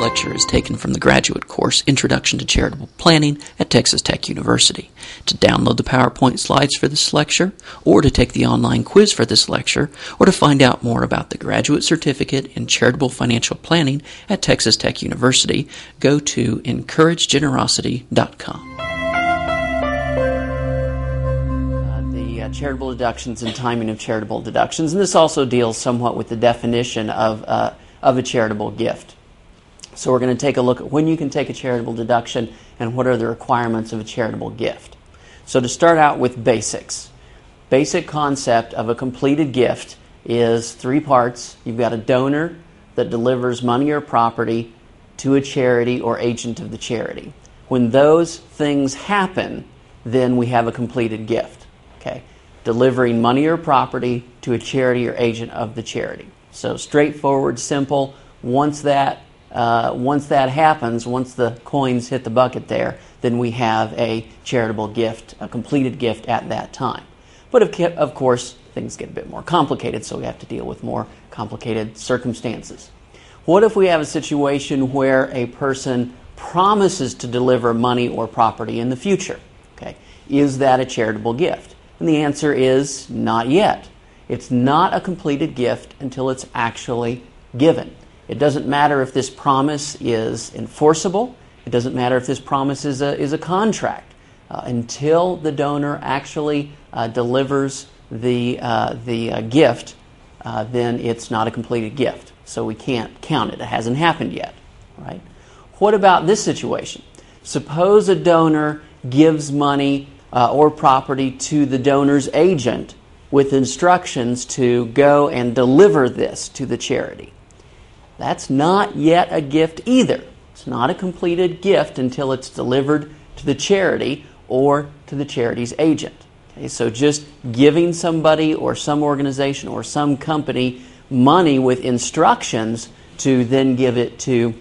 Lecture is taken from the graduate course Introduction to Charitable Planning at Texas Tech University. To download the PowerPoint slides for this lecture, or to take the online quiz for this lecture, or to find out more about the graduate certificate in charitable financial planning at Texas Tech University, go to encouragegenerosity.com. Uh, the uh, charitable deductions and timing of charitable deductions, and this also deals somewhat with the definition of, uh, of a charitable gift. So we're going to take a look at when you can take a charitable deduction and what are the requirements of a charitable gift. So to start out with basics. Basic concept of a completed gift is three parts. You've got a donor that delivers money or property to a charity or agent of the charity. When those things happen, then we have a completed gift. Okay? Delivering money or property to a charity or agent of the charity. So straightforward, simple. Once that uh, once that happens, once the coins hit the bucket there, then we have a charitable gift, a completed gift at that time. But of, of course, things get a bit more complicated, so we have to deal with more complicated circumstances. What if we have a situation where a person promises to deliver money or property in the future? Okay. Is that a charitable gift? And the answer is not yet. It's not a completed gift until it's actually given. It doesn't matter if this promise is enforceable. It doesn't matter if this promise is a, is a contract. Uh, until the donor actually uh, delivers the, uh, the uh, gift, uh, then it's not a completed gift. So we can't count it. It hasn't happened yet. Right? What about this situation? Suppose a donor gives money uh, or property to the donor's agent with instructions to go and deliver this to the charity. That's not yet a gift either. It's not a completed gift until it's delivered to the charity or to the charity's agent. Okay, so just giving somebody or some organization or some company money with instructions to then give it to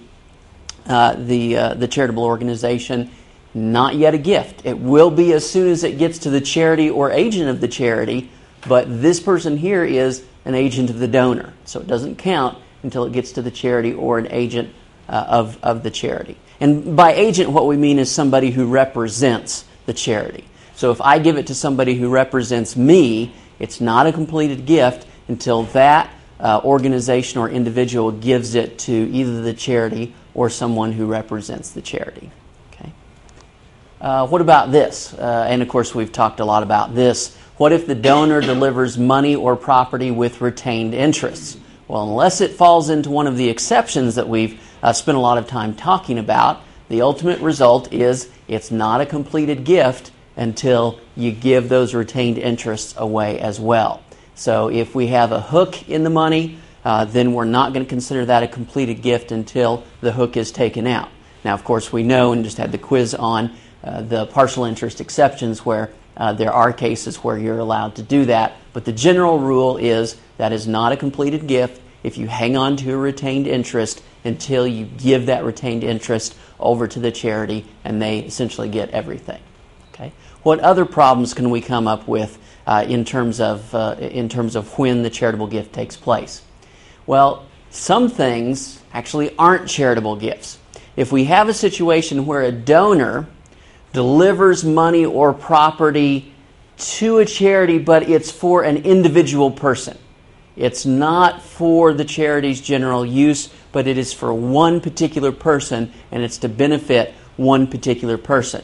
uh, the, uh, the charitable organization, not yet a gift. It will be as soon as it gets to the charity or agent of the charity, but this person here is an agent of the donor, so it doesn't count until it gets to the charity or an agent uh, of, of the charity. And by agent, what we mean is somebody who represents the charity. So if I give it to somebody who represents me, it's not a completed gift until that uh, organization or individual gives it to either the charity or someone who represents the charity. Okay. Uh, what about this? Uh, and of course, we've talked a lot about this. What if the donor delivers money or property with retained interests? Well, unless it falls into one of the exceptions that we've uh, spent a lot of time talking about, the ultimate result is it's not a completed gift until you give those retained interests away as well. So if we have a hook in the money, uh, then we're not going to consider that a completed gift until the hook is taken out. Now, of course, we know and just had the quiz on uh, the partial interest exceptions where uh, there are cases where you're allowed to do that, but the general rule is that is not a completed gift if you hang on to a retained interest until you give that retained interest over to the charity and they essentially get everything. Okay? What other problems can we come up with uh, in, terms of, uh, in terms of when the charitable gift takes place? Well, some things actually aren't charitable gifts. If we have a situation where a donor delivers money or property to a charity, but it's for an individual person. It's not for the charity's general use, but it is for one particular person, and it's to benefit one particular person.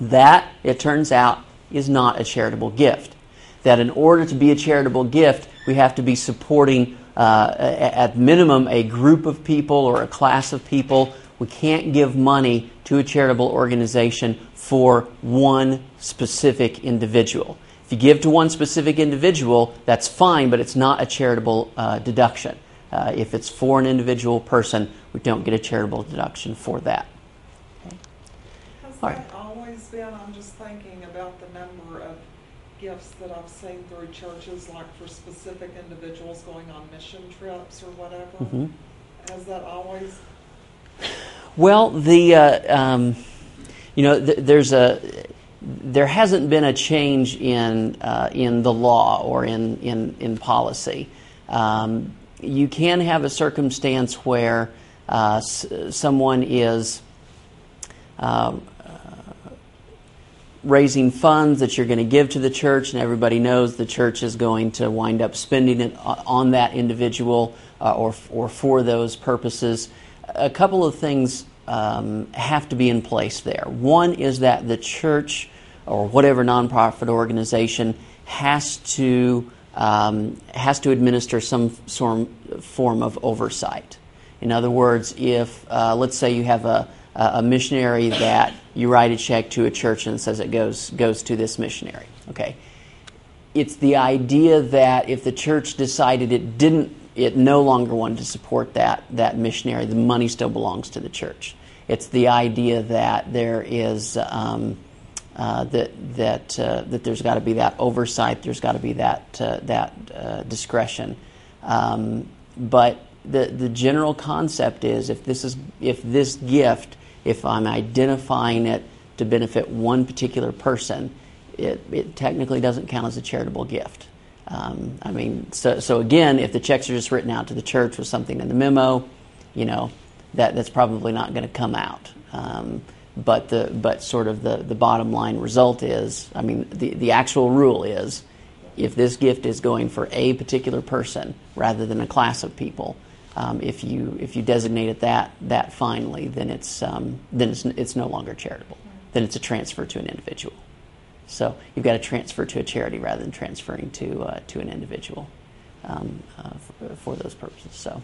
That, it turns out, is not a charitable gift. That in order to be a charitable gift, we have to be supporting, uh, at minimum, a group of people or a class of people. We can't give money to a charitable organization for one specific individual. If you give to one specific individual, that's fine, but it's not a charitable uh, deduction. Uh, if it's for an individual person, we don't get a charitable deduction for that. Okay. Has All that always been? I'm just thinking about the number of gifts that I've seen through churches, like for specific individuals going on mission trips or whatever. Mm-hmm. Has that always? Well, the uh, um, you know, th- there's a there hasn't been a change in uh, in the law or in in in policy. Um, you can have a circumstance where uh, s- someone is uh, raising funds that you're going to give to the church, and everybody knows the church is going to wind up spending it on that individual uh, or, or for those purposes. A couple of things um, have to be in place there. One is that the church or whatever nonprofit organization has to um, has to administer some form of oversight. In other words, if uh, let's say you have a a missionary that you write a check to a church and says it goes goes to this missionary. Okay, it's the idea that if the church decided it didn't, it no longer wanted to support that that missionary, the money still belongs to the church. It's the idea that there is um, uh, that that uh, that there's got to be that oversight. There's got to be that uh, that uh, discretion. Um, but the the general concept is if this is if this gift if I'm identifying it to benefit one particular person, it, it technically doesn't count as a charitable gift. Um, I mean, so, so again, if the checks are just written out to the church with something in the memo, you know, that, that's probably not going to come out. Um, but the but sort of the, the bottom line result is, I mean, the, the actual rule is, if this gift is going for a particular person rather than a class of people, um, if you if you designate it that that finely, then it's um, then it's it's no longer charitable. Then it's a transfer to an individual. So you've got to transfer to a charity rather than transferring to uh, to an individual um, uh, for, for, those purposes. So.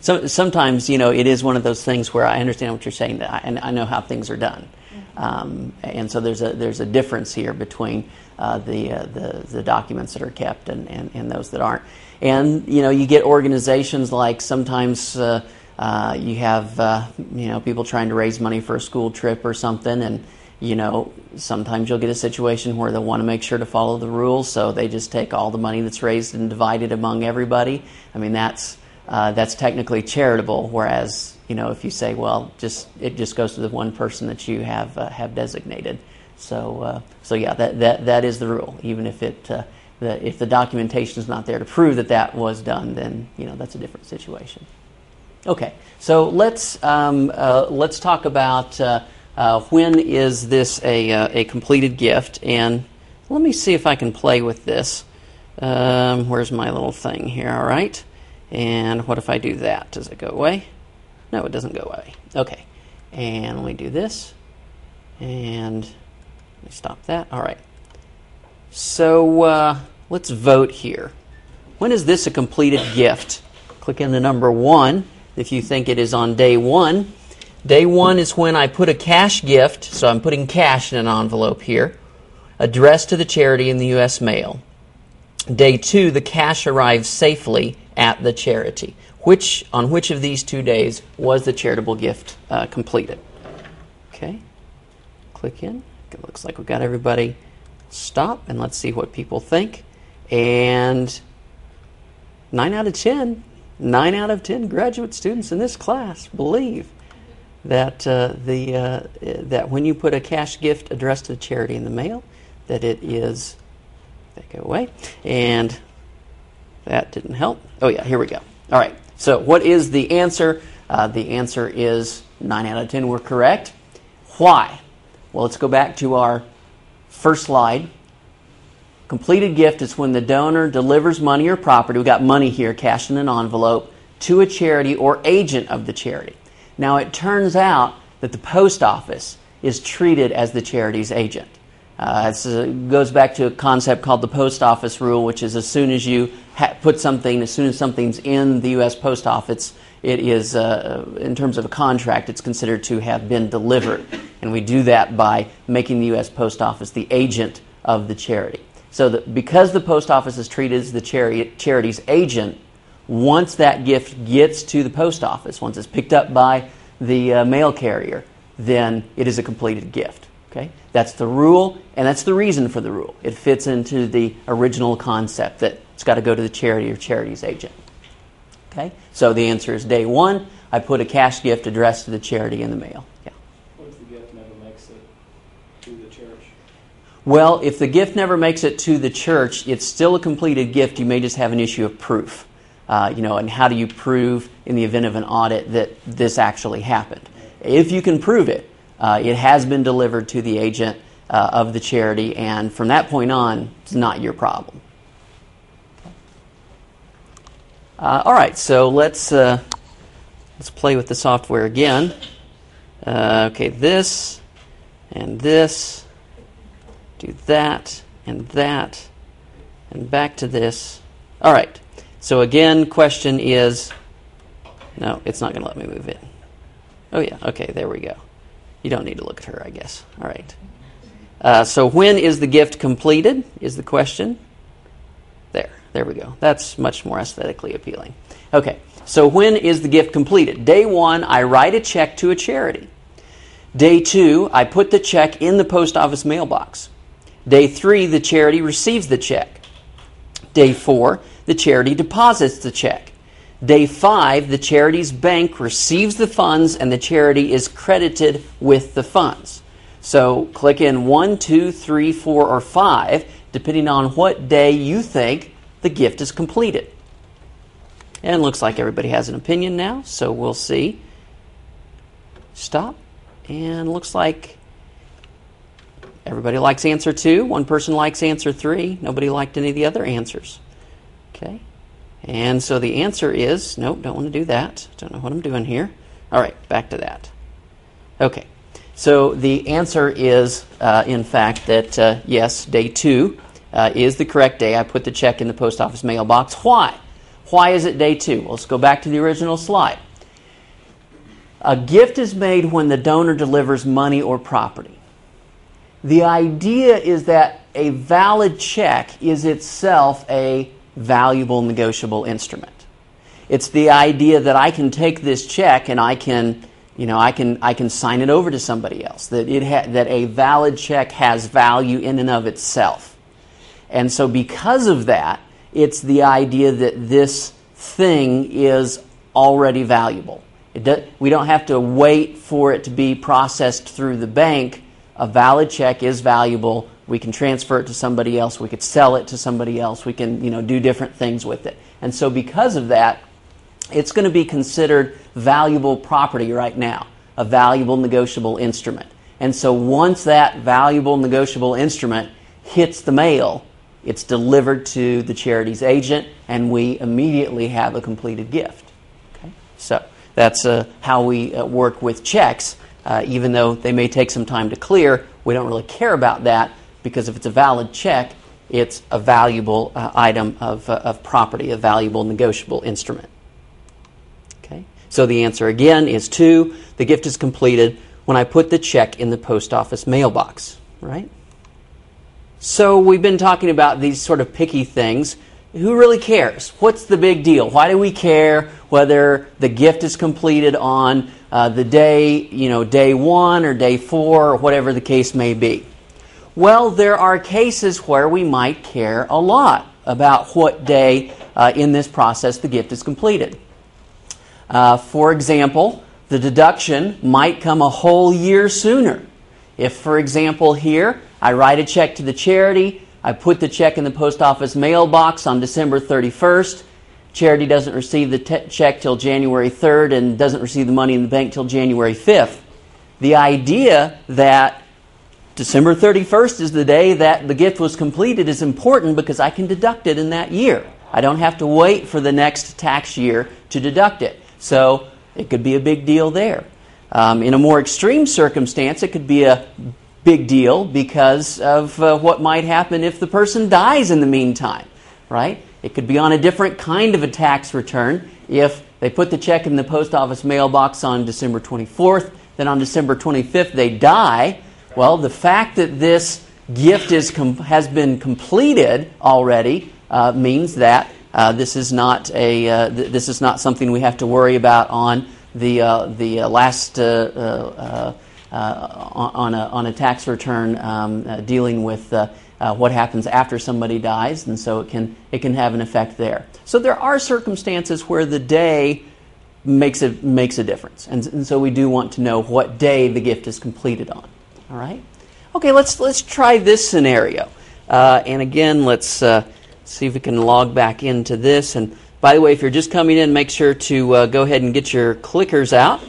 So sometimes you know it is one of those things where I understand what you're saying, I, and I know how things are done, um, and so there's a there's a difference here between uh, the, uh, the the documents that are kept and, and, and those that aren't. And you know, you get organizations like sometimes uh, uh, you have uh, you know people trying to raise money for a school trip or something, and you know sometimes you'll get a situation where they want to make sure to follow the rules, so they just take all the money that's raised and divide it among everybody. I mean that's uh, that's technically charitable, whereas you know if you say well just it just goes to the one person that you have uh, have designated. So uh, so yeah that, that that is the rule, even if it that if the documentation is not there to prove that that was done, then you know that's a different situation. Okay, so let's um, uh, let's talk about uh, when is this a uh, a completed gift, and let me see if I can play with this. Um, where's my little thing here? All right, and what if I do that? Does it go away? No, it doesn't go away. Okay, and let me do this, and let me stop that. All right. So uh, let's vote here. When is this a completed gift? Click in the number one if you think it is on day one. Day one is when I put a cash gift, so I'm putting cash in an envelope here, addressed to the charity in the U.S. mail. Day two, the cash arrives safely at the charity. Which on which of these two days was the charitable gift uh, completed? Okay, click in. It looks like we've got everybody stop and let's see what people think. And 9 out of ten, nine out of 10 graduate students in this class believe that, uh, the, uh, that when you put a cash gift addressed to the charity in the mail, that it is, they go away, and that didn't help. Oh, yeah, here we go. All right, so what is the answer? Uh, the answer is 9 out of 10 were correct. Why? Well, let's go back to our First slide. Completed gift is when the donor delivers money or property, we got money here, cash in an envelope, to a charity or agent of the charity. Now, it turns out that the post office is treated as the charity's agent. Uh, it goes back to a concept called the post office rule, which is as soon as you ha- put something, as soon as something's in the U.S. post office, it is, uh, in terms of a contract, it's considered to have been delivered. And we do that by making the U.S. Post Office the agent of the charity. So because the post office is treated as the charity, charity's agent, once that gift gets to the post office, once it's picked up by the uh, mail carrier, then it is a completed gift. Okay? That's the rule, and that's the reason for the rule. It fits into the original concept that it's got to go to the charity or charity's agent. Okay? So the answer is day one. I put a cash gift addressed to the charity in the mail. Yeah. What if the gift never makes it to the church? Well, if the gift never makes it to the church, it's still a completed gift. You may just have an issue of proof. Uh, you know, and how do you prove in the event of an audit that this actually happened? If you can prove it, uh, it has been delivered to the agent uh, of the charity, and from that point on, it's not your problem. Uh, all right, so let's uh, let's play with the software again. Uh, okay, this and this, do that and that, and back to this. All right. So again, question is, no, it's not going to let me move it. Oh yeah, okay, there we go. You don't need to look at her, I guess. All right. Uh, so when is the gift completed? Is the question. There, there we go. That's much more aesthetically appealing. Okay, so when is the gift completed? Day one, I write a check to a charity. Day two, I put the check in the post office mailbox. Day three, the charity receives the check. Day four, the charity deposits the check. Day five, the charity's bank receives the funds and the charity is credited with the funds. So click in one, two, three, four, or five, depending on what day you think the gift is completed. And looks like everybody has an opinion now, so we'll see. Stop. And looks like everybody likes answer two. One person likes answer three. Nobody liked any of the other answers. Okay. And so the answer is nope, don't want to do that. Don't know what I'm doing here. All right, back to that. Okay. So the answer is, uh, in fact, that uh, yes, day two uh, is the correct day. I put the check in the post office mailbox. Why? Why is it day two? Well, let's go back to the original slide. A gift is made when the donor delivers money or property. The idea is that a valid check is itself a valuable negotiable instrument. It's the idea that I can take this check and I can, you know, I can I can sign it over to somebody else. That it ha- that a valid check has value in and of itself. And so because of that, it's the idea that this thing is already valuable. Do, we don't have to wait for it to be processed through the bank. A valid check is valuable we can transfer it to somebody else. We could sell it to somebody else. We can, you know, do different things with it. And so because of that, it's going to be considered valuable property right now, a valuable negotiable instrument. And so once that valuable negotiable instrument hits the mail, it's delivered to the charity's agent, and we immediately have a completed gift. Okay? So that's uh, how we uh, work with checks. Uh, even though they may take some time to clear, we don't really care about that because if it's a valid check, it's a valuable uh, item of, uh, of property, a valuable negotiable instrument. Okay? So the answer again is two. The gift is completed when I put the check in the post office mailbox, right? So we've been talking about these sort of picky things. Who really cares? What's the big deal? Why do we care whether the gift is completed on uh, the day, you know, day one or day four or whatever the case may be? Well, there are cases where we might care a lot about what day uh, in this process the gift is completed. Uh, for example, the deduction might come a whole year sooner. If, for example, here I write a check to the charity, I put the check in the post office mailbox on December 31st, charity doesn't receive the te- check till January 3rd and doesn't receive the money in the bank till January 5th. The idea that December 31st is the day that the gift was completed is important because I can deduct it in that year. I don't have to wait for the next tax year to deduct it. So it could be a big deal there. Um, in a more extreme circumstance, it could be a big deal because of uh, what might happen if the person dies in the meantime, right? It could be on a different kind of a tax return if they put the check in the post office mailbox on December 24th, then on December 25th they die well, the fact that this gift is com- has been completed already uh, means that uh, this is not a uh, th- this is not something we have to worry about on the uh, the uh, last uh, on a on a tax return um, dealing with what happens after somebody dies, and so it can it can have an effect there. So there are circumstances where the day makes a makes a difference, and, and so we do want to know what day the gift is completed on. All right? Okay, let's, let's try this scenario. Uh, and again, let's uh, see if we can log back into this and By the way, if you're just coming in, make sure to uh, go ahead and get your clickers out.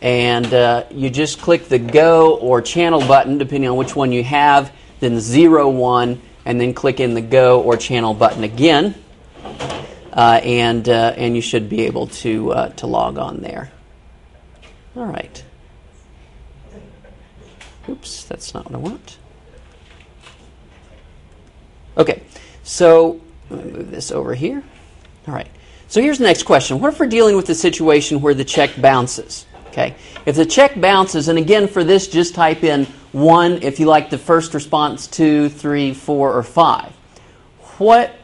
And uh, you just click the go or channel button, depending on which one you have, then zero one, and then click in the go or channel button again. Uh, and, uh, and you should be able to, to log on there. All right. Oops, that's not what I want. Okay, so let me move this over here. All right. So here's the next question. What if we're dealing with a situation where the check bounces? Okay. If the check bounces, and again for this, just type in one if you like the first response, two, three, four, or five. What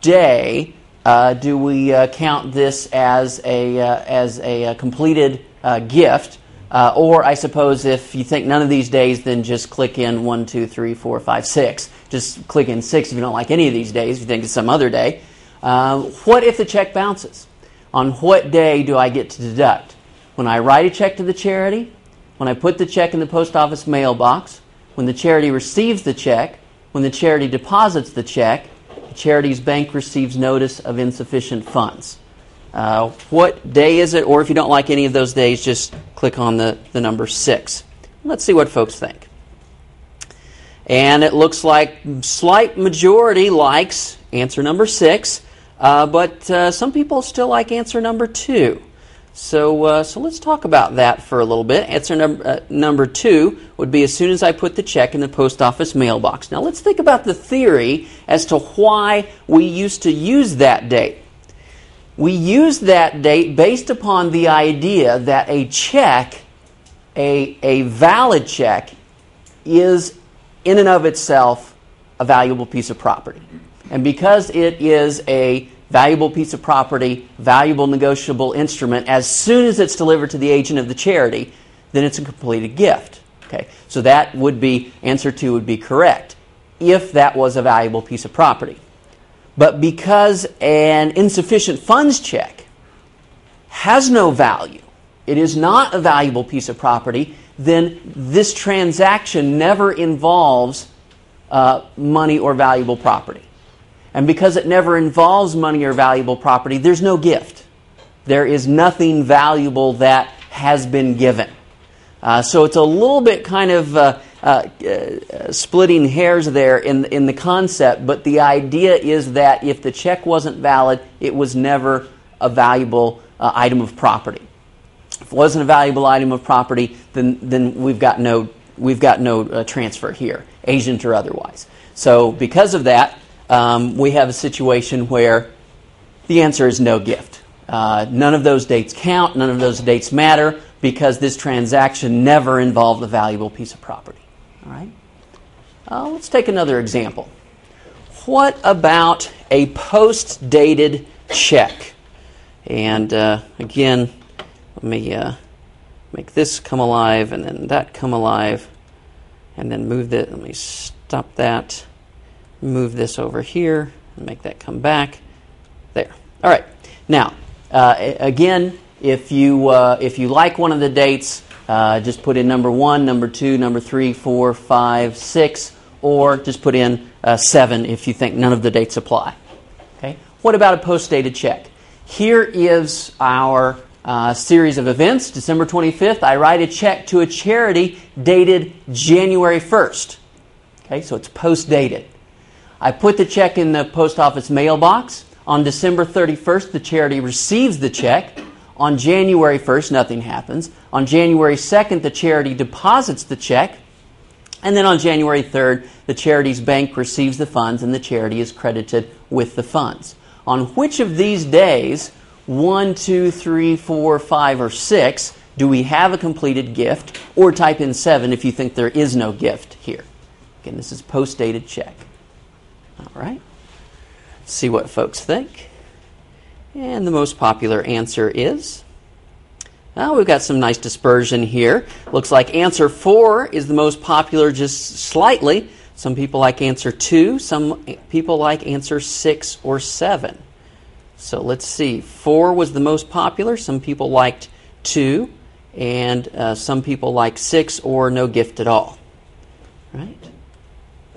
day uh, do we uh, count this as a uh, as a, uh, completed uh, gift? Uh, or I suppose if you think none of these days, then just click in one, two, three, four, five, six. Just click in six if you don't like any of these days. If you think it's some other day. what if the check bounces? On what day do I get to deduct? When I write a check to the charity, when I put the check in the post office mailbox, when the charity receives the check, when the charity deposits the check, the charity's bank receives notice of insufficient funds. Uh, what day is it? Or if you don't like any of those days, just click on the, the number 6. Let's see what folks think. And it looks like slight majority likes answer number 6, uh, but uh, some people still like answer number 2. So, uh, so let's talk about that for a little bit. Answer number, uh, number two would be as soon as I put the check in the post office mailbox. Now, let's think about the theory as to why we used to use that date. We use that date based upon the idea that a check, a, a valid check, is in and of itself a valuable piece of property. And because it is a valuable piece of property, valuable negotiable instrument, as soon as it's delivered to the agent of the charity, then it's a completed gift. Okay, so that would be answer two would be correct if that was a valuable piece of property. But because an insufficient funds check has no value, it is not a valuable piece of property, then this transaction never involves uh, money or valuable property. And because it never involves money or valuable property, there's no gift. There is nothing valuable that has been given. Uh, so it's a little bit kind of uh, uh, uh, splitting hairs there in, in the concept, but the idea is that if the check wasn't valid, it was never a valuable uh, item of property. If it wasn't a valuable item of property, then, then we've got no, we've got no uh, transfer here, agent or otherwise. So because of that, um, we have a situation where the answer is no gift. Uh, none of those dates count, none of those dates matter because this transaction never involved a valuable piece of property. All right? Uh, let's take another example. What about a post dated check? And uh, again, let me uh, make this come alive and then that come alive and then move that. Let me stop that move this over here and make that come back. There. All right. Now, uh, again, if you uh, if you like one of the dates, uh, just put in number one, number two, number three, four, five, six, or just put in uh, seven if you think none of the dates apply. Okay. What about a post-dated check? Here is our uh, series of events. December 25th, I write a check to a charity dated January 1st. Okay, so it's post-dated. I put the check in the post office mailbox. On December 31st, the charity receives the check. On January 1st, nothing happens. On January 2nd, the charity deposits the check. And then on January 3rd, the charity's bank receives the funds and the charity is credited with the funds. On which of these days, one, two, three, four, five, or 6, do we have a completed gift? Or type in 7 if you think there is no gift here. Again, this is post dated check. All right. See what folks think. And the most popular answer is. Well, we've got some nice dispersion here. Looks like answer four is the most popular, just slightly. Some people like answer two, some people like answer six or seven. So let's see. Four was the most popular. Some people liked two, and uh, some people like six or no gift at all. Right?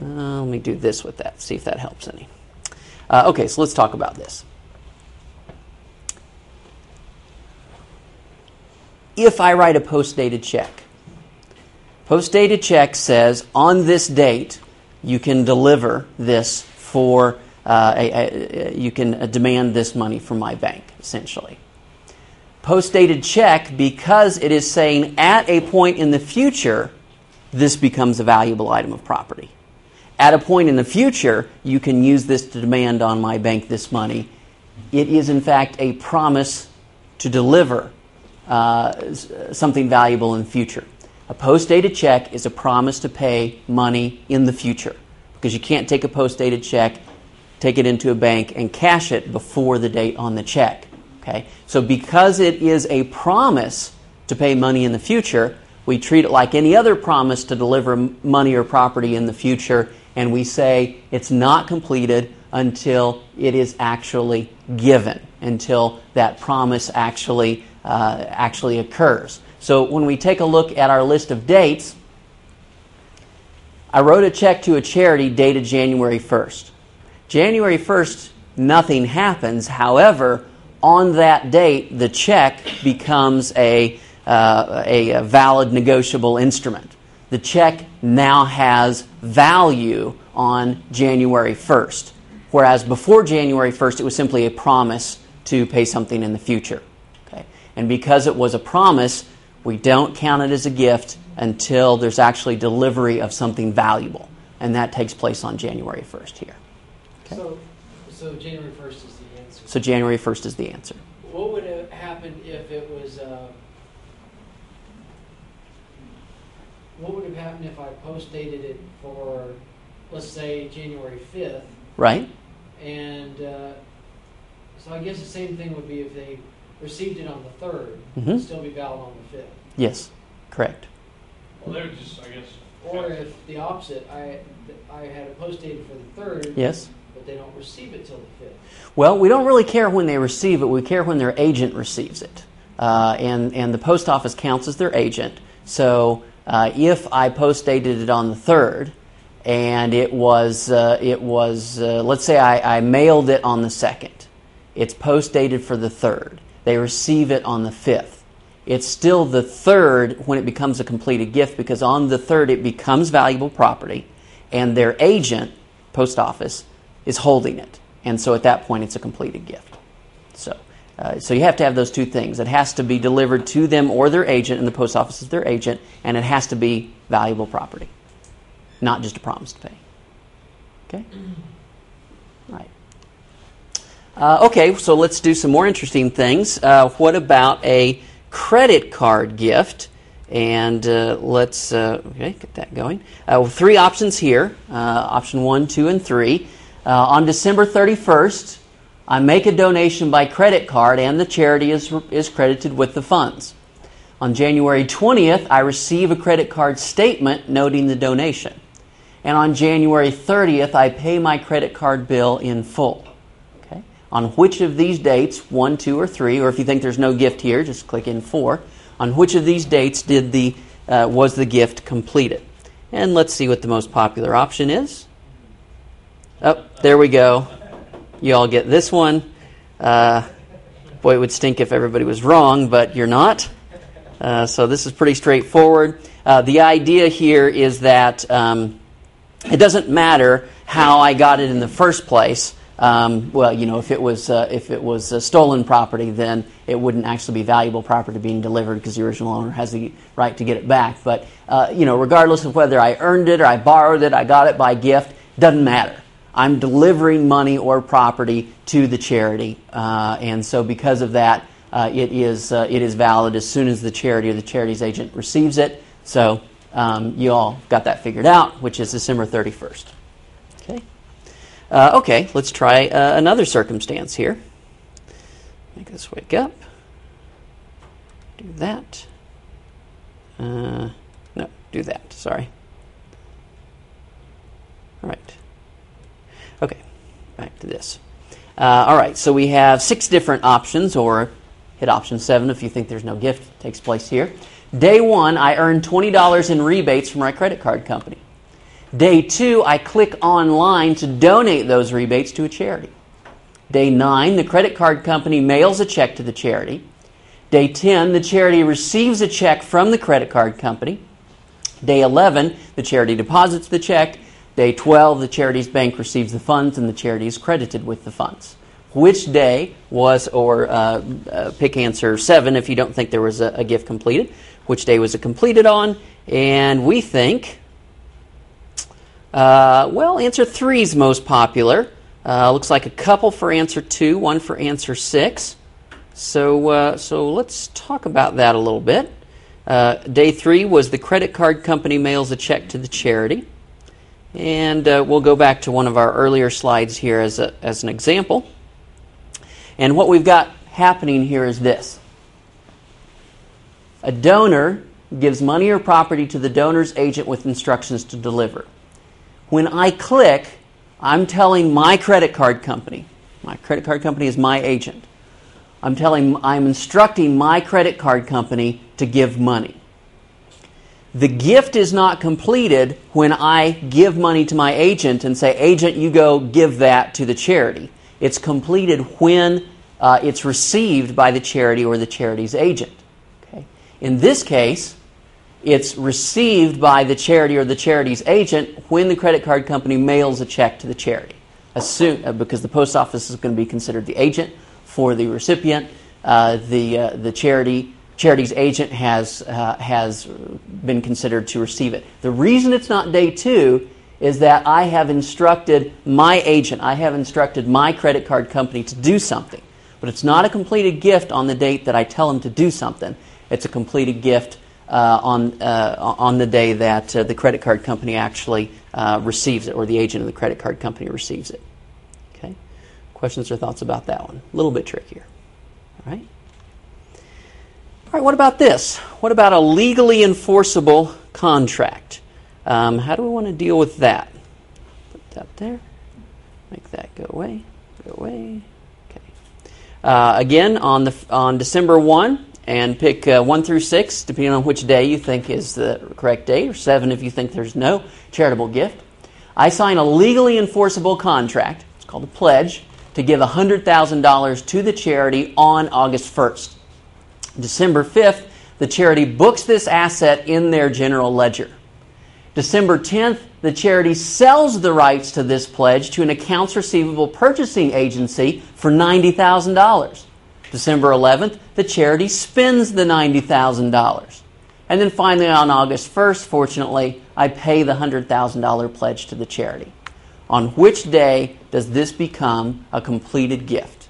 Uh, let me do this with that, see if that helps any. Uh, okay, so let's talk about this. If I write a post dated check. Post dated check says on this date you can deliver this for, uh, a, a, you can uh, demand this money from my bank, essentially. Post dated check, because it is saying at a point in the future, this becomes a valuable item of property. At a point in the future, you can use this to demand on my bank this money. It is, in fact, a promise to deliver uh, something valuable in the future. A post dated check is a promise to pay money in the future because you can't take a post dated check, take it into a bank, and cash it before the date on the check. Okay? So, because it is a promise to pay money in the future, we treat it like any other promise to deliver money or property in the future, and we say it's not completed until it is actually given, until that promise actually, uh, actually occurs. So when we take a look at our list of dates, I wrote a check to a charity dated January 1st. January 1st, nothing happens. However, on that date, the check becomes a, uh, a, a valid negotiable instrument. The check now has value on January 1st, whereas before January 1st, it was simply a promise to pay something in the future. And because it was a promise, we don't count it as a gift until there's actually delivery of something valuable. And that takes place on January 1st here. Okay? So, so January 1st is the answer. So January 1st is the answer. What would have happened if it was. Uh, what would have happened if I post dated it for, let's say, January 5th? Right. And uh, so I guess the same thing would be if they received it on the 3rd, mm-hmm. still be valid on the 5th. Yes, correct. Well, they would just, I guess. Or if the opposite, I, I had it post dated for the 3rd. Yes. But they don't receive it till the 5th. Well, we don't really care when they receive it, we care when their agent receives it. Uh, and, and the post office counts as their agent. So uh, if I post dated it on the 3rd, and it was, uh, it was uh, let's say I, I mailed it on the 2nd, it's post dated for the 3rd they receive it on the 5th. It's still the 3rd when it becomes a completed gift because on the 3rd it becomes valuable property and their agent, post office, is holding it. And so at that point it's a completed gift. So, uh, so you have to have those two things. It has to be delivered to them or their agent, and the post office is their agent, and it has to be valuable property, not just a promise to pay. Okay? Uh, okay, so let's do some more interesting things. Uh, what about a credit card gift? And uh, let's uh, okay get that going. Uh, three options here: uh, option one, two, and three. on December thirty first, I make a donation by credit card, and the charity is is credited with the funds. On January twentieth, I receive a credit card statement noting the donation, and on January thirtieth, I pay my credit card bill in full on which of these dates, one, two, or three, or if you think there's no gift here, just click in four, on which of these dates did the, uh, was the gift completed. And let's see what the most popular option is. Oh, there we go. You all get this one. Uh, boy, it would stink if everybody was wrong, but you're not. Uh, so this is pretty straightforward. Uh, the idea here is that um, it doesn't matter how I got it in the first place. Um, well, you know, if it was uh, if it was uh, stolen property, then it wouldn't actually be valuable property being delivered because the original owner has the right to get it back. But uh, you know, regardless of whether I earned it or I borrowed it, I got it by gift, doesn't matter. I'm delivering money or property to the charity, uh, and so because of that, uh, it is it is valid as soon as the charity or the charity's agent receives it. So um, you all got that figured out, which is December 31st. Uh, okay, let's try uh, another circumstance here. Make this wake up. Do that. Uh, no, do that. Sorry. All right. Okay, back to this. Uh, all right, so we have six different options, or hit option seven if you think there's no gift takes place here. Day one, I earned $20 in rebates from my credit card company. Day two, I click online to donate those rebates to a charity. Day nine, the credit card company mails a check to the charity. Day 10, the charity receives a check from the credit card company. Day 11, the charity deposits the check. Day 12, the charity's bank receives the funds and the charity is credited with the funds. Which day was, or uh, uh, pick answer 7 if you don't think there was a, a gift completed. Which day was it completed on? And we think, uh, well, answer 3 is most popular. Uh, looks like a couple for answer 2, one for answer 6. So, uh, so let's talk about that a little bit. Uh, day three was the credit card company mails a check to the charity. And uh, we'll go back to one of our earlier slides here as, a, as an example. And what we've got happening here is this a donor gives money or property to the donor's agent with instructions to deliver. When I click, I'm telling my credit card company, my credit card company is my agent. I'm telling I'm instructing my credit card company to give money. The gift is not completed when I give money to my agent and say, Agent, you go give that to the charity. It's completed when uh, it's received by the charity or the charity's agent. Okay? In this case, it's received by the charity or the charity's agent when the credit card company mails a check to the charity. Assume, uh, because the post office is going to be considered the agent for the recipient. Uh, the, uh, the charity charity's agent has, uh, has been considered to receive it. The reason it's not day two is that I have instructed my agent, I have instructed my credit card company to do something. But it's not a completed gift on the date that I tell them to do something. It's a completed gift on, uh, on the day that uh, the credit card company actually uh, receives it, or the agent of the credit card company receives it. Okay? Questions or thoughts about that one? A little bit trickier. All right? All right, what about this? What about a legally enforceable contract? Um, how do we want to deal with that? Put that there. Make that go away. Go away. Okay. Uh, again, on the on December one, and pick uh, one through six, depending on which day you think is the correct date, or seven if you think there's no charitable gift. I sign a legally enforceable contract. It's called a pledge to give $100,000 to the charity on August 1st. December 5th, the charity books this asset in their general ledger. December 10th, the charity sells the rights to this pledge to an accounts receivable purchasing agency for $90,000. December 11th, the charity spends the $90,000. And then finally, on August 1st, fortunately, I pay the $100,000 pledge to the charity. On which day does this become a completed gift?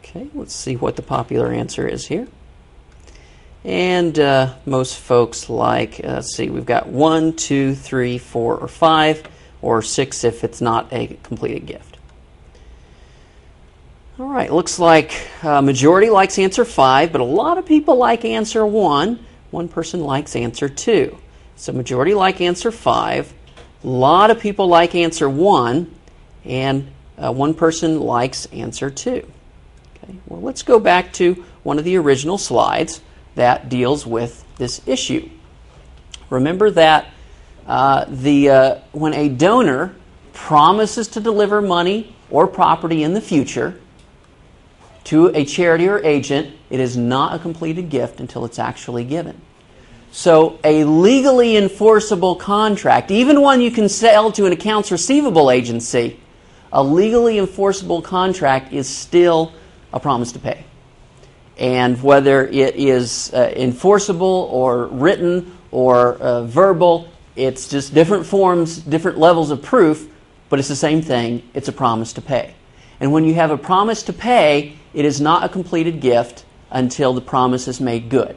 Okay, let's see what the popular answer is here. And uh, most folks like, uh, let's see, we've got one, two, three, four, or five, or six if it's not a completed gift. All right, looks like a uh, majority likes answer five, but a lot of people like answer one. One person likes answer two. So majority like answer five. A lot of people like answer one, and uh, one person likes answer two. Okay, well, let's go back to one of the original slides that deals with this issue. Remember that uh, the, uh, when a donor promises to deliver money or property in the future to a charity or agent, it is not a completed gift until it's actually given. So, a legally enforceable contract, even one you can sell to an accounts receivable agency, a legally enforceable contract is still a promise to pay. And whether it is uh, enforceable or written or uh, verbal, it's just different forms, different levels of proof, but it's the same thing. It's a promise to pay. And when you have a promise to pay, it is not a completed gift until the promise is made good,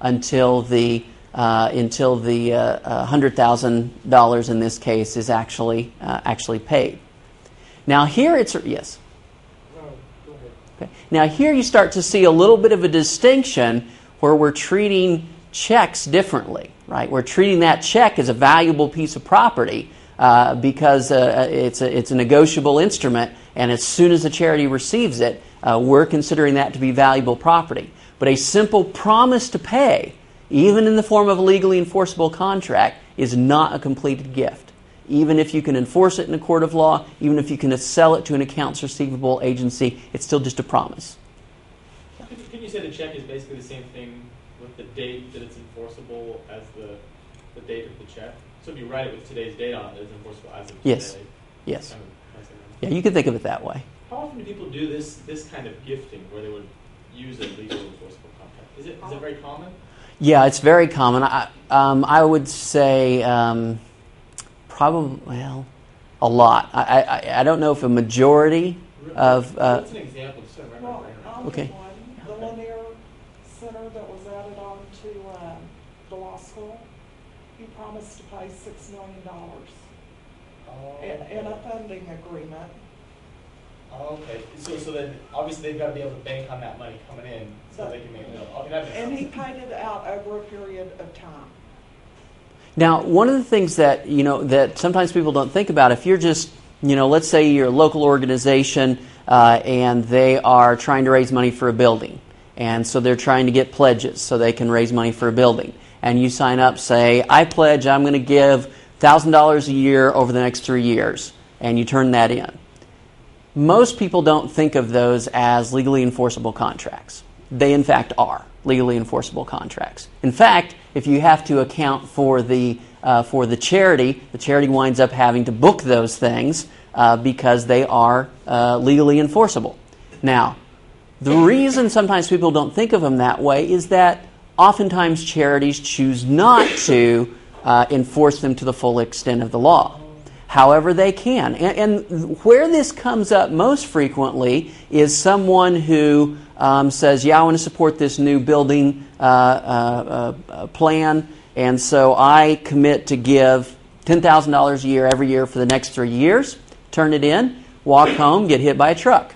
until the uh, until the uh, hundred thousand dollars in this case is actually uh, actually paid. Now here it's yes. Now, here you start to see a little bit of a distinction where we're treating checks differently, right? We're treating that check as a valuable piece of property uh, because uh, it's, a, it's a negotiable instrument, and as soon as the charity receives it, uh, we're considering that to be valuable property. But a simple promise to pay, even in the form of a legally enforceable contract, is not a completed gift. even if you can enforce it in a court of law, even if you can sell it to an accounts receivable agency, it's still just a promise. Can you say the check is basically the same thing with the date that it's enforceable as the, the date of the check? So if you write it with today's date on it, it's enforceable as of Yes. today. Yes. Kind of nice and round. Yeah, you could think of it that way. How often do people do this this kind of gifting where they would use a legally enforceable contract? Is it is it very common? Yeah, it's very common. I, um, I would say um, probably, well, a lot. I, I, I don't know if a majority of. Uh, What's an example? Just so I remember Well, right now. I'll Okay. give one. The Lanier Center that was added on to, um, the law school, he promised to pay six million dollars Oh, in, in a funding agreement. Oh, okay. So, so then obviously they've got to be able to bank on that money coming in so they can make it. Okay, that makes And he paid it out over a period of time. Now, one of the things that you know that sometimes people don't think about, if you're just, you know, let's say you're a local organization uh, and they are trying to raise money for a building, and so they're trying to get pledges so they can raise money for a building, and you sign up, say, I pledge I'm going to give thousand dollars a year over the next three years, and you turn that in. Most people don't think of those as legally enforceable contracts. They, in fact, are legally enforceable contracts. In fact, if you have to account for the, uh, for the charity, the charity winds up having to book those things uh, because they are uh, legally enforceable. Now, the reason sometimes people don't think of them that way is that oftentimes charities choose not to uh, enforce them to the full extent of the law. However, they can. And, and where this comes up most frequently is someone who um, says, Yeah, I want to support this new building uh, uh, uh, plan, and so I commit to give $10,000 a year every year for the next three years, turn it in, walk home, get hit by a truck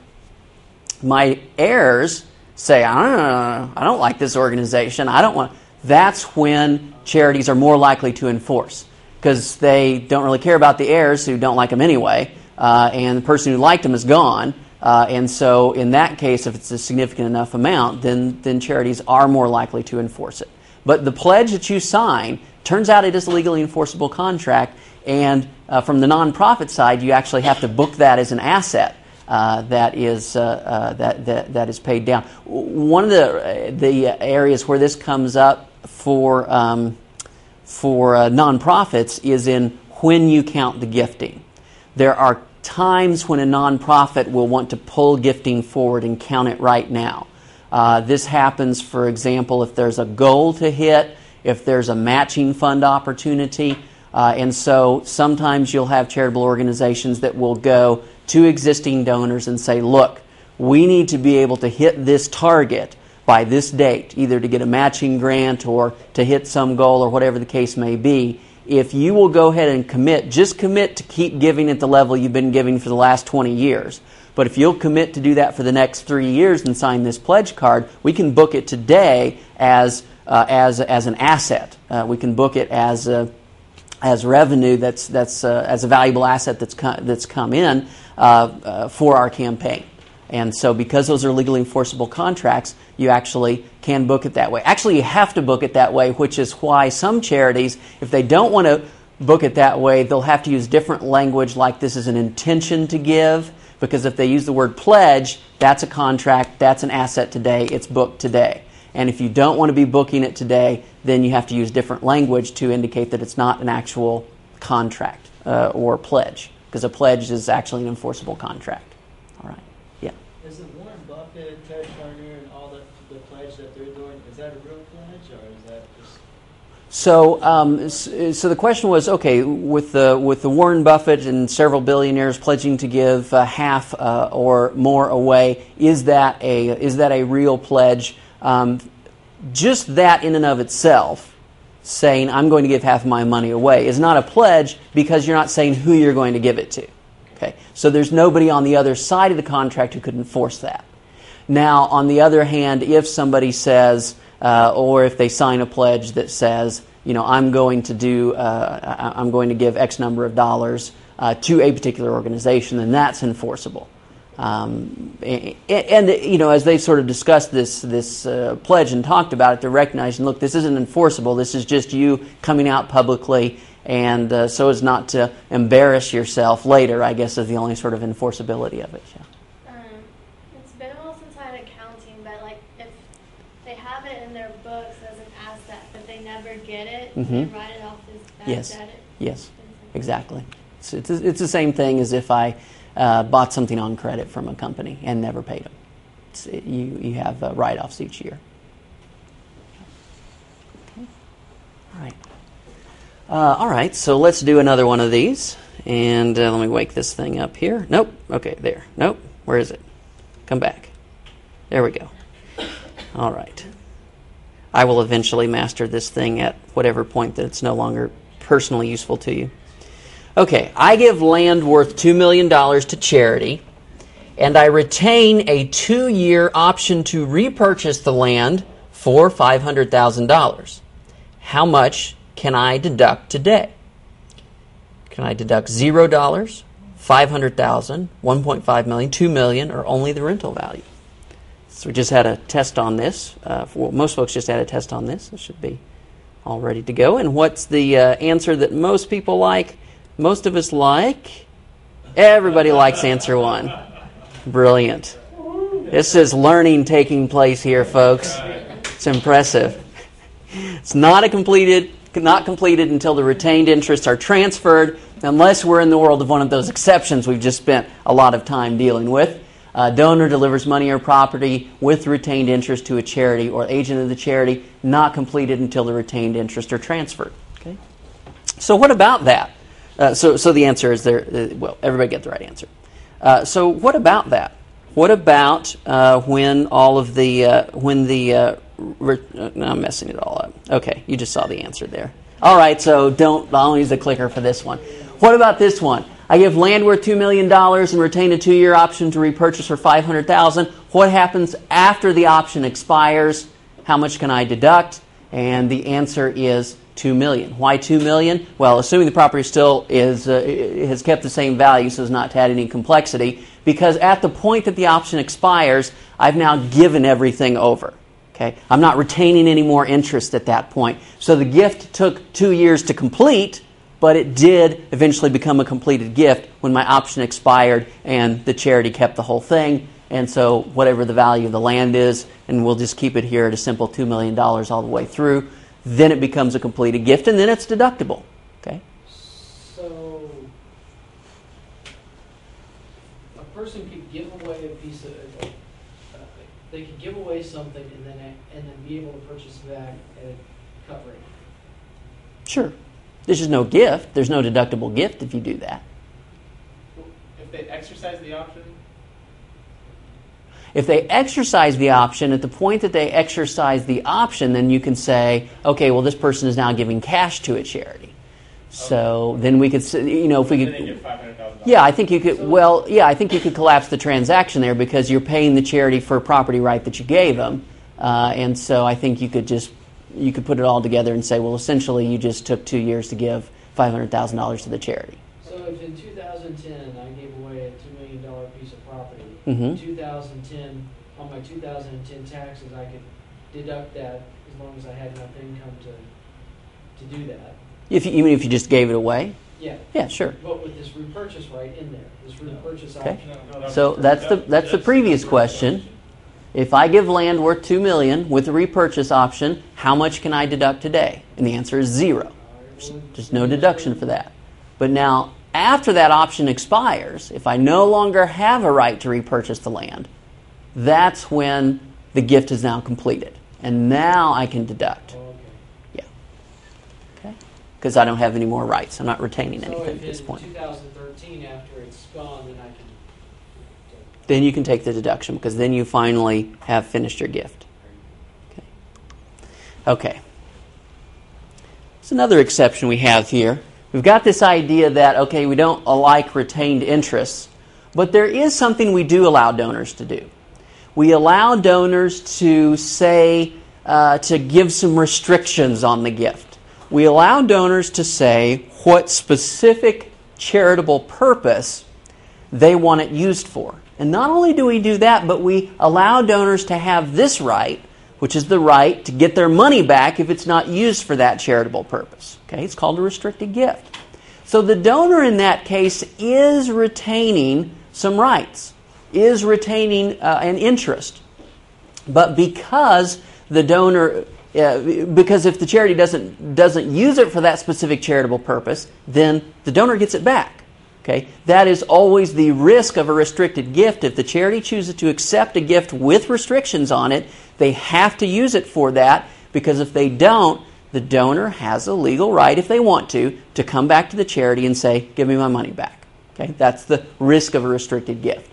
my heirs say, I don't, I don't like this organization, I don't want, that's when charities are more likely to enforce because they don't really care about the heirs who don't like them anyway, uh, and the person who liked them is gone. Uh, and so, in that case, if it's a significant enough amount, then, then charities are more likely to enforce it. But the pledge that you sign turns out it is a legally enforceable contract, and uh, from the nonprofit side, you actually have to book that as an asset uh, that is uh, uh, that, that that is paid down. One of the the areas where this comes up for um, for uh, nonprofits is in when you count the gifting. There are times when a nonprofit will want to pull gifting forward and count it right now. Uh, this happens, for example, if there's a goal to hit, if there's a matching fund opportunity. Uh, and so sometimes you'll have charitable organizations that will go to existing donors and say, look, we need to be able to hit this target by this date, either to get a matching grant or to hit some goal or whatever the case may be. If you will go ahead and commit, just commit to keep giving at the level you've been giving for the last 20 years. But if you'll commit to do that for the next three years and sign this pledge card, we can book it today as, uh, as, as an asset. Uh, we can book it as a, as revenue that's, that's uh, as a valuable asset that's, co- that's come in uh, uh, for our campaign. And so, because those are legally enforceable contracts, you actually can book it that way. Actually, you have to book it that way, which is why some charities, if they don't want to book it that way, they'll have to use different language like this is an intention to give. Because if they use the word pledge, that's a contract, that's an asset today, it's booked today. And if you don't want to be booking it today, then you have to use different language to indicate that it's not an actual contract uh, or pledge. Because a pledge is actually an enforceable contract. All right. Yeah. Is it Warren Buffett, Ted Turner, and all the, the pledge that they're doing, is that a real pledge, or is that just? So, um, so the question was, okay, with the with the Warren Buffett and several billionaires pledging to give uh, half uh, or more away, is that a is that a real pledge? Um, just that in and of itself, saying I'm going to give half of my money away, is not a pledge because you're not saying who you're going to give it to. Okay, so there's nobody on the other side of the contract who could enforce that. Now, on the other hand, if somebody says, uh, or if they sign a pledge that says, you know, I'm going to do, uh, I'm going to give X number of dollars uh, to a particular organization, then that's enforceable. Um, and, and, you know, as they sort of discussed this this uh, pledge and talked about it, they're recognizing, look, this isn't enforceable. This is just you coming out publicly and uh, so as not to embarrass yourself later, I guess is the only sort of enforceability of it. Yeah. It's been a while since I had accounting, but like if they have it in their books as an asset, but they never get it, they write it off as bad Yes. debt. Yes, exactly. It's, it's, it's the same thing as if I uh, bought something on credit from a company and never paid them. It, you, you have uh, write offs each year. Okay. All right. Uh, all right, so let's do another one of these. And uh, let me wake this thing up here. Nope. Okay, there. Nope. Where is it? Come back. There we go. All right. I will eventually master this thing at whatever point that it's no longer personally useful to you. Okay, I give land worth $2 million to charity, and I retain a two year option to repurchase the land for $500,000. How much can I deduct today? Can I deduct $0, 500,000, 1.5 million, 2 million, or only the rental value? So we just had a test on this. Uh, for, most folks just had a test on this. It should be all ready to go. And what's the uh, answer that most people like? Most of us like. Everybody likes answer one. Brilliant. This is learning taking place here, folks. It's impressive. It's not a completed, not completed until the retained interests are transferred, unless we're in the world of one of those exceptions we've just spent a lot of time dealing with. A donor delivers money or property with retained interest to a charity or agent of the charity, not completed until the retained interests are transferred. Okay. So what about that? Uh, so, so the answer is there. Uh, well, everybody get the right answer. Uh, so what about that? What about uh, when all of the when the re- no, I'm messing it all up. Okay, you just saw the answer there. All right, so don't. I'll use the clicker for this one. What about this one? I give land worth two million dollars and retain a two-year option to repurchase for five hundred thousand. What happens after the option expires? How much can I deduct? And the answer is two million. Why two million? Well, assuming the property still is uh, has kept the same value, so as not to add any complexity. Because at the point that the option expires, I've now given everything over. Okay, I'm not retaining any more interest at that point. So the gift took two years to complete, but it did eventually become a completed gift when my option expired and the charity kept the whole thing. And so whatever the value of the land is, and we'll just keep it here at a simple $2 million all the way through, then it becomes a completed gift and then it's deductible. Okay? So, a person could give away a piece of, uh, they could give away something and then, and then be able to purchase back at a cut rate. Sure. There's just no gift. There's no deductible gift if you do that. If they exercise the option, If they exercise the option, at the point that they exercise the option, then you can say, okay, well, this person is now giving cash to a charity. So then we could, you know, if we then they could. get five hundred thousand dollars. Yeah, I think you could. Well, yeah, I think you could collapse the transaction there because you're paying the charity for a property right that you gave them, uh, and so I think you could just you could put it all together and say, well, essentially, you just took two years to give five hundred thousand dollars to the charity. So if in 2010 I gave away a $2 million piece of property, Mhm. 2010, on my 2010 taxes, I could deduct that as long as I had enough income to, to do that. If you, even if you just gave it away, Yeah, yeah, sure. but with this repurchase right in there, this repurchase Okay. option. No, no, So that's the that's the previous question. If I give land worth two million with a repurchase option, how much can I deduct today? And the answer is zero. There's- There's no deduction for that. But now, after that option expires, if I no longer have a right to repurchase the land, that's when the gift is now completed, and now I can deduct. Oh. Yeah. Okay. Because I don't have any more rights. I'm not retaining So anything at this point. 2013, after it's gone, then I can. then you can take the deduction because then you finally have finished your gift. Okay. Okay. It's another exception we have here. We've got this idea that, okay, we don't like retained interests, but there is something we do allow donors to do. We allow donors to say, uh, to give some restrictions on the gift. We allow donors to say what specific charitable purpose they want it used for. And not only do we do that, but we allow donors to have this right which is the right to get their money back if it's not used for that charitable purpose. Okay, it's called a restricted gift. So the donor in that case is retaining some rights, is retaining uh, an interest. But because the donor, uh, because if the charity doesn't doesn't use it for that specific charitable purpose, then the donor gets it back. Okay, that is always the risk of a restricted gift. If the charity chooses to accept a gift with restrictions on it, they have to use it for that because if they don't, the donor has a legal right, if they want to, to come back to the charity and say, "Give me my money back." Okay, that's the risk of a restricted gift.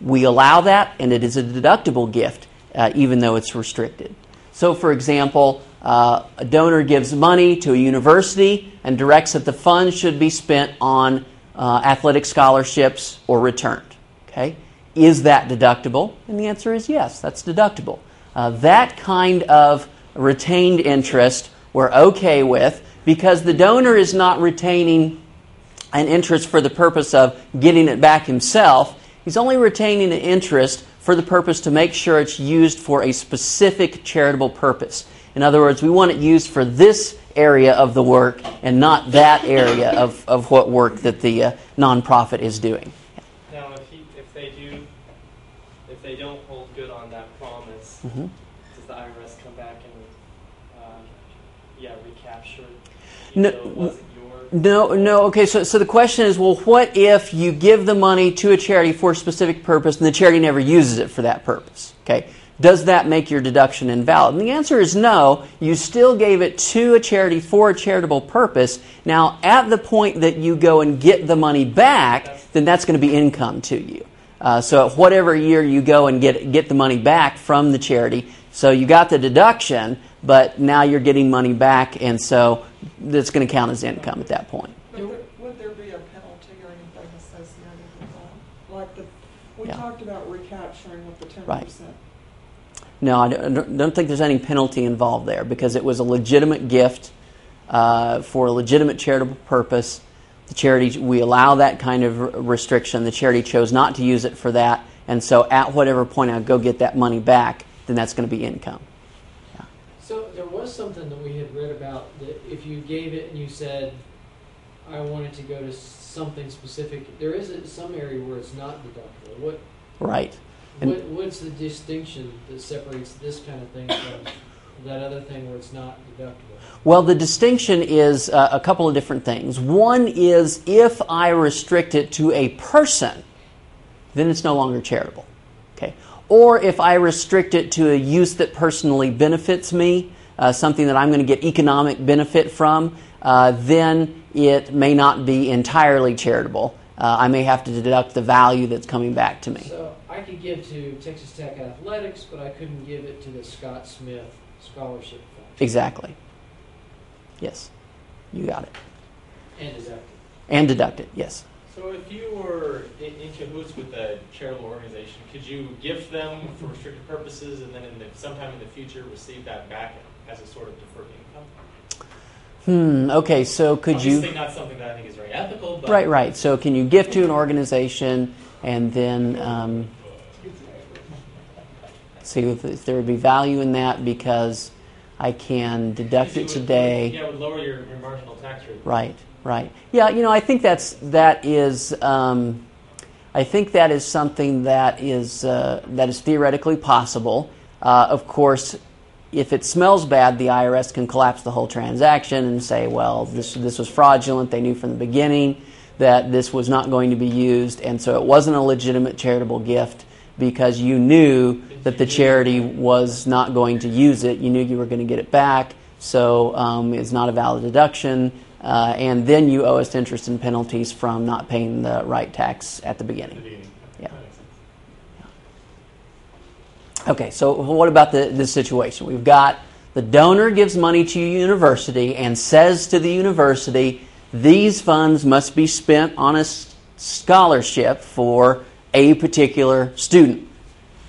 We allow that, and it is a deductible gift, uh, even though it's restricted. So, for example, uh, a donor gives money to a university and directs that the funds should be spent on uh, athletic scholarships or returned. Okay, is that deductible? And the answer is yes, that's deductible. Uh, that kind of retained interest we're okay with because the donor is not retaining an interest for the purpose of getting it back himself. He's only retaining an interest for the purpose to make sure it's used for a specific charitable purpose. In other words, we want it used for this area of the work and not that area of, of what work that the uh, nonprofit is doing. Now, if he, if they do, if they don't hold good on that promise, Mhm. does the IRS come back and, uh, yeah, recapture it? No, Even though it wasn't yours? No, no. Okay, so, so the question is well, what if you give the money to a charity for a specific purpose and the charity never uses it for that purpose? Okay, does that make your deduction invalid? And the answer is no. You still gave it to a charity for a charitable purpose. Now, at the point that you go and get the money back, then that's going to be income to you. Uh, so, at whatever year you go and get get the money back from the charity, so you got the deduction, but now you're getting money back, and so that's going to count as income at that point. There, would there be a penalty or anything associated with that? Like the, we Yeah. talked about recapturing with the 10%. Right. No, I don't, think there's any penalty involved there because it was a legitimate gift uh, for a legitimate charitable purpose. The charity, we allow that kind of restriction. The charity chose not to use it for that, and so at whatever point I go get that money back, then that's going to be income. Yeah. So there was something that we had read about that if you gave it and you said, I wanted to go to something specific, there is some area where it's not deductible. What, Right. What what's the distinction that separates this kind of thing from that other thing where it's not deductible? Well, the distinction is uh, a couple of different things. One is if I restrict it to a person, then it's no longer charitable. Okay. Or if I restrict it to a use that personally benefits me, uh, something that I'm going to get economic benefit from, uh, then it may not be entirely charitable. Uh, I may have to deduct the value that's coming back to me. So give to Texas Tech Athletics, but I couldn't give it to the Scott Smith Scholarship Fund. Exactly. Yes. You got it. And deduct it. And deduct it, yes. So if you were in, in cahoots with a charitable organization, could you gift them for restricted purposes and then in the, sometime in the future receive that back as a sort of deferred income? Hmm, okay, so could you. Obviously not something that I think is very ethical, but Right, right. So can you gift to an organization and then um, see if, if there would be value in that because I can deduct it you would- today. Yeah, it would lower your, your marginal tax rate. Right, right. Yeah, you know, I think that's that is. Um, I think that is something that is uh, that is theoretically possible. Uh, of course, if it smells bad, the IRS can collapse the whole transaction and say, "Well, this this was fraudulent. They knew from the beginning that this was not going to be used, and so it wasn't a legitimate charitable gift because you knew that the charity was not going to use it. You knew you were going to get it back, so um, it's not a valid deduction." Uh, and then you owe us interest and penalties from not paying the right tax at the beginning. Yeah. That makes sense. Okay, so what about the, this situation? We've got the donor gives money to a university and says to the university, these funds must be spent on a scholarship for a particular student.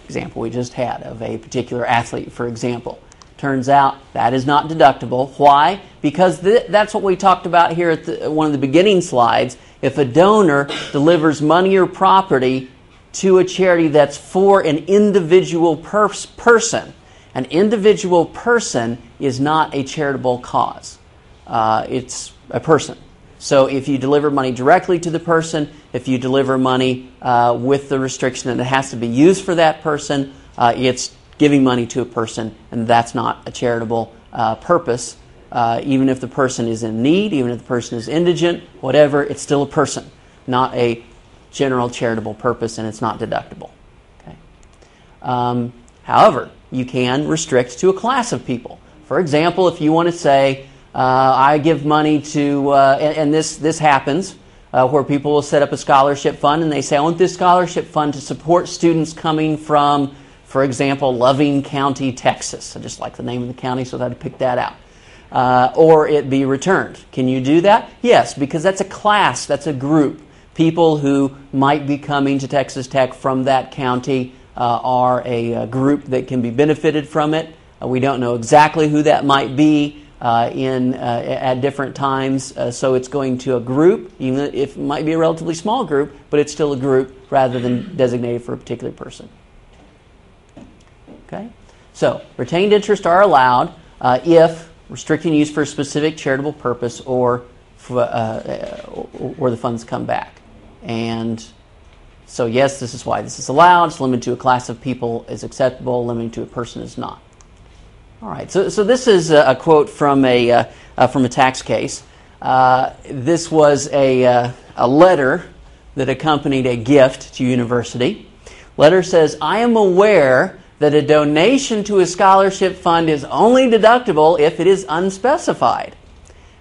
Example we just had of a particular athlete, for example. Turns out that is not deductible. Why? Because th- that's what we talked about here at the, one of the beginning slides. If a donor delivers money or property to a charity that's for an individual pers- person, An individual person is not a charitable cause. Uh, it's a person. So if you deliver money directly to the person, if you deliver money uh, with the restriction that it has to be used for that person, uh, it's giving money to a person, and that's not a charitable uh, purpose. Uh, even if the person is in need, even if the person is indigent, whatever, it's still a person, not a general charitable purpose, and it's not deductible. Okay. Um, however, you can restrict to a class of people. For example, if you want to say, uh, I give money to, uh, and, and, this, this happens, uh, where people will set up a scholarship fund and they say, I want this scholarship fund to support students coming from, for example, Loving County, Texas. I just like the name of the county, so I had to pick that out. Uh, or it be returned. Can you do that? Yes, because that's a class, that's a group. People who might be coming to Texas Tech from that county uh, are a, a, group that can be benefited from it. Uh, we don't know exactly who that might be uh, in, uh, at different times, uh, so it's going to a group, even if it might be a relatively small group, but it's still a group rather than designated for a particular person. Okay? So, retained interest are allowed if restricting use for a specific charitable purpose or, or the funds come back. And so, yes, this is why this is allowed. It's limited to a class of people is acceptable, limited to a person is not. All right, so, so this is a, quote from a, uh, uh, from a tax case. Uh, this was a, uh, a letter that accompanied a gift to university. Letter says, I am aware that a donation to a scholarship fund is only deductible if it is unspecified.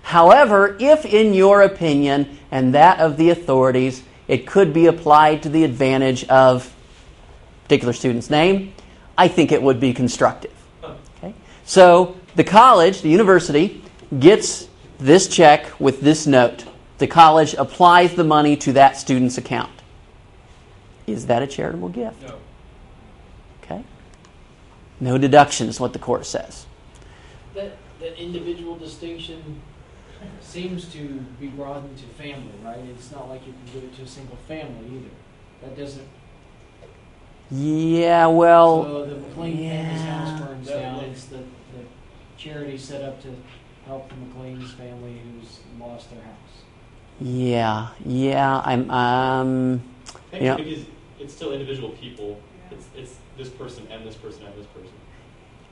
However, if in your opinion and that of the authorities, it could be applied to the advantage of particular student's name, I think it would be constructive. Okay? So the college, the university, gets this check with this note. The college applies the money to that student's account. Is that a charitable gift? No. Okay. No deduction is what the court says. That that individual distinction seems to be broadened to family, right? It's not like you can give it to a single family either. That doesn't. Yeah, well. So the McLean family's yeah. house burns down. It's the, the charity set up to help the McLean's family who's lost their house. Yeah, yeah. I'm. Um, I Yeah. because it's still individual people. It's, it's this person and this person and this person.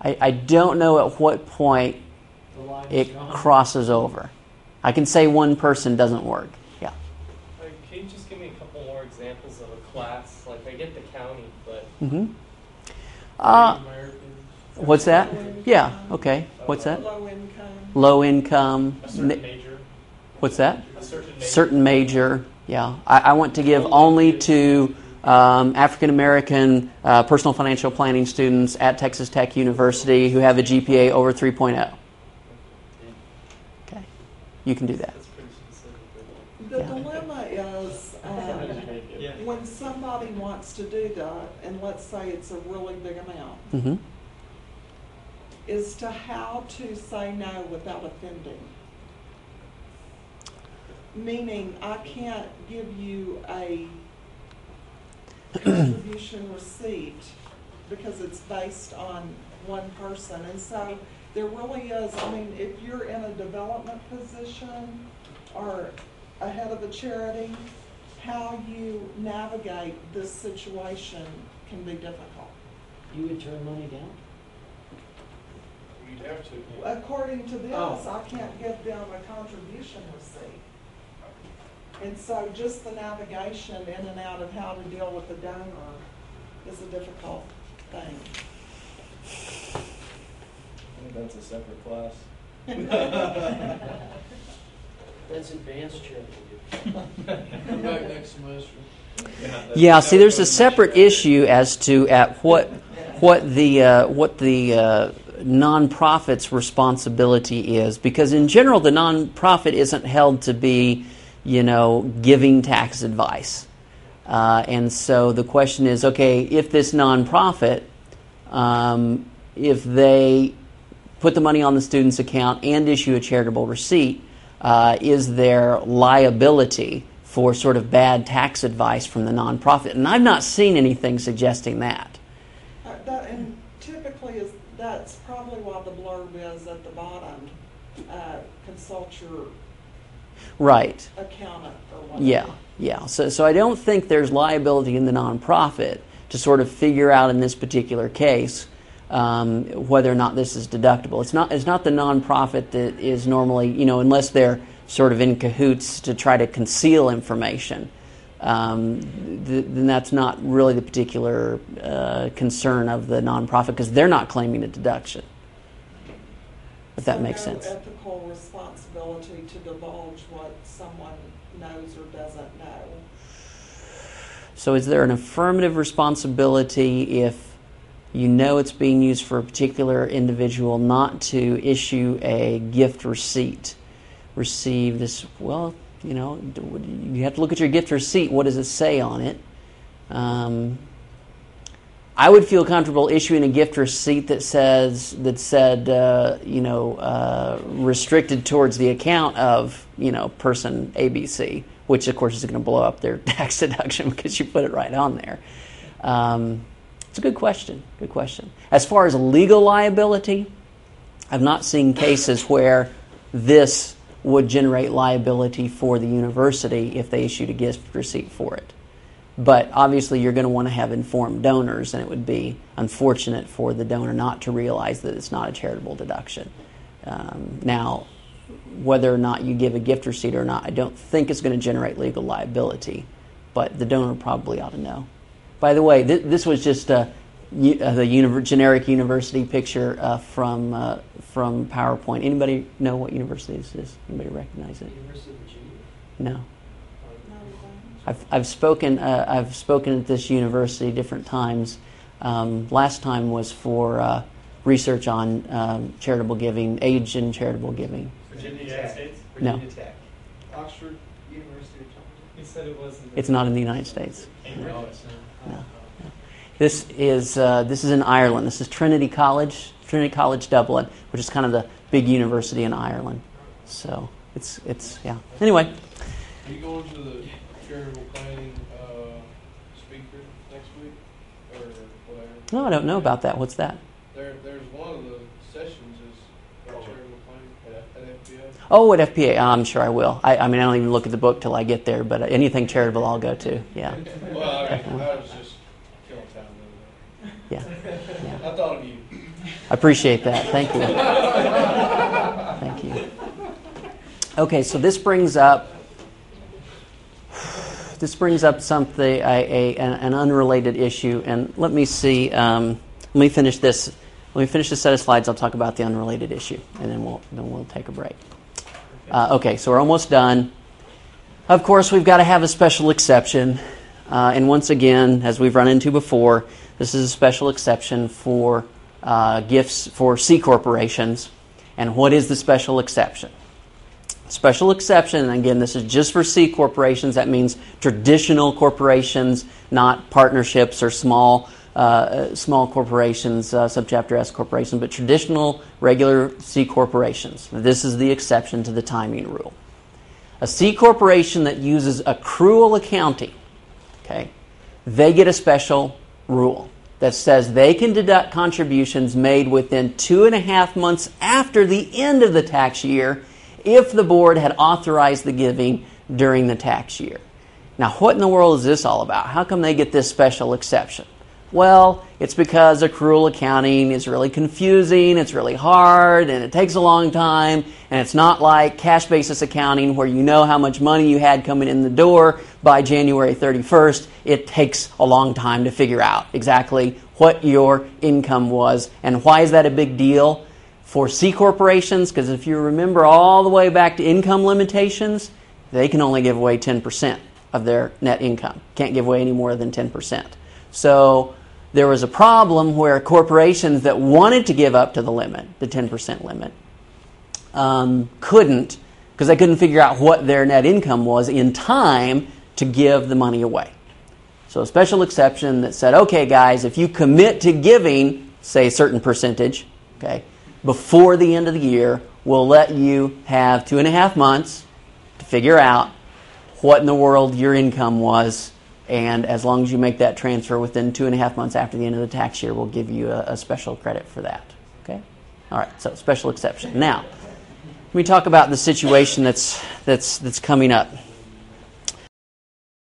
I, I don't know at what point The line is it gone. crosses over. I can say one person doesn't work. Yeah. Like, can you just give me a couple more examples of a class? Like, I get the county, but Mm-hmm. Uh, Native Americans. what's that? Yeah. Okay. What's that? Low income. Low income. A certain ma- major. What's that? Certain major. Certain major. Yeah. I, I want to give only to um, African American uh, personal financial planning students at Texas Tech University who have a GPA over 3.0. Okay. You can do that. that's pretty Yeah. dilemma is, um, Yeah. when somebody wants to do that, and let's say it's a really big amount, Mm-hmm. is to how to say no without offending. Meaning, I can't give you a contribution receipt because it's based on one person. And so there really is, I mean, if you're in a development position or a head of a charity, how you navigate this situation can be difficult. You would turn money down. You'd have to. According to this, Oh. I can't give them a contribution receipt. And so just the navigation in and out of how to deal with the donor is a difficult thing. I think that's a separate class. That's advanced charity. Yeah, see, there's a separate issue as to at what what the uh, what the uh, nonprofit's responsibility is, because in general, the nonprofit isn't held to be, you know, giving tax advice, uh, and so the question is, okay, if this nonprofit, um, if they put the money on the student's account and issue a charitable receipt, uh, is there liability for sort of bad tax advice from the nonprofit? And I've not seen anything suggesting that. Uh, That, and typically is, that's probably why the blurb is at the bottom, uh, consult your Right. accountant or whatever. Yeah, yeah. So, so I don't think there's liability in the nonprofit to sort of figure out in this particular case um, whether or not this is deductible. It's not. It's not the nonprofit that is normally, you know, unless they're sort of in cahoots to try to conceal information. Um, th- then that's not really the particular uh, concern of the nonprofit because they're not claiming a deduction. If that So makes no sense. ethical responsibility to divulge what someone knows or doesn't know. So, is there an affirmative responsibility if you know it's being used for a particular individual not to issue a gift receipt? Receive this, well, you know, you have to look at your gift receipt. What does it say on it? Um, I would feel comfortable issuing a gift receipt that says that said, uh, you know, uh, restricted towards the account of you know person ABC, which of course is going to blow up their tax deduction because you put it right on there. Um, it's a good question. Good question. As far as legal liability, I've not seen cases where this would generate liability for the university if they issued a gift receipt for it. But obviously, you're going to want to have informed donors, and it would be unfortunate for the donor not to realize that it's not a charitable deduction. Um, now, whether or not you give a gift receipt or not, I don't think it's going to generate legal liability, but the donor probably ought to know. By the way, th- this was just uh, u- uh, the univer- generic university picture uh, from uh, from PowerPoint. Anybody know what university this is? Anybody recognize it? University of Virginia. No. No, I've, I've spoken uh, I've spoken at this university different times. Um, last time was for uh, research on um, charitable giving, age and charitable giving. Virginia, United States? No. Virginia Tech. Oxford University of Georgia. He said it wasn't. It's not in the United States. Cambridge. No, it's not. No. This is uh, this is in Ireland. This is Trinity College, Trinity College Dublin, which is kind of the big university in Ireland. So it's it's yeah. Anyway, Are you going to the charitable planning, uh, speaker next week, or whatever? no, I don't know about that. What's that? There, there's one of the sessions is charitable planning at FPA. Oh, at FPA, I'm sure I will. I, I mean, I don't even look at the book till I get there, but anything charitable, I'll go to. Yeah, Well, I mean, I was just killing time the yeah, yeah. other day. I thought of you. I appreciate that. Thank you. Thank you. Okay, so this brings up this brings up something a, an unrelated issue, and let me see. Um, let me finish this. Let me finish this set of slides. I'll talk about the unrelated issue, and then we'll then we'll take a break. Uh, okay, so we're almost done. Of course, we've got to have a special exception. Uh, and once again, as we've run into before, this is a special exception for uh, gifts for C corporations. And what is the special exception? Special exception, and again, this is just for C corporations. That means traditional corporations, not partnerships or small uh, small corporations, uh, subchapter S corporations, but traditional, regular C corporations. This is the exception to the timing rule. A C corporation that uses accrual accounting, okay, they get a special rule that says they can deduct contributions made within two and a half months after the end of the tax year if the board had authorized the giving during the tax year. Now, what in the world is this all about? How come they get this special exception? Well, it's because accrual accounting is really confusing, it's really hard, and it takes a long time, and it's not like cash basis accounting where you know how much money you had coming in the door by January 31st. It takes a long time to figure out exactly what your income was. And why is that a big deal? For C corporations, because if you remember all the way back to income limitations, they can only give away 10% of their net income. Can't give away any more than 10%. So there was a problem where corporations that wanted to give up to the limit, the 10% limit, um, couldn't because they couldn't figure out what their net income was in time to give the money away. So a special exception that said, okay, guys, if you commit to giving, say, a certain percentage, okay, before the end of the year, we'll let you have two and a half months to figure out what in the world your income was and as long as you make that transfer within two and a half months after the end of the tax year, we'll give you a, a special credit for that. Okay? All right, so special exception. Now, let me talk about the situation that's that's that's coming up.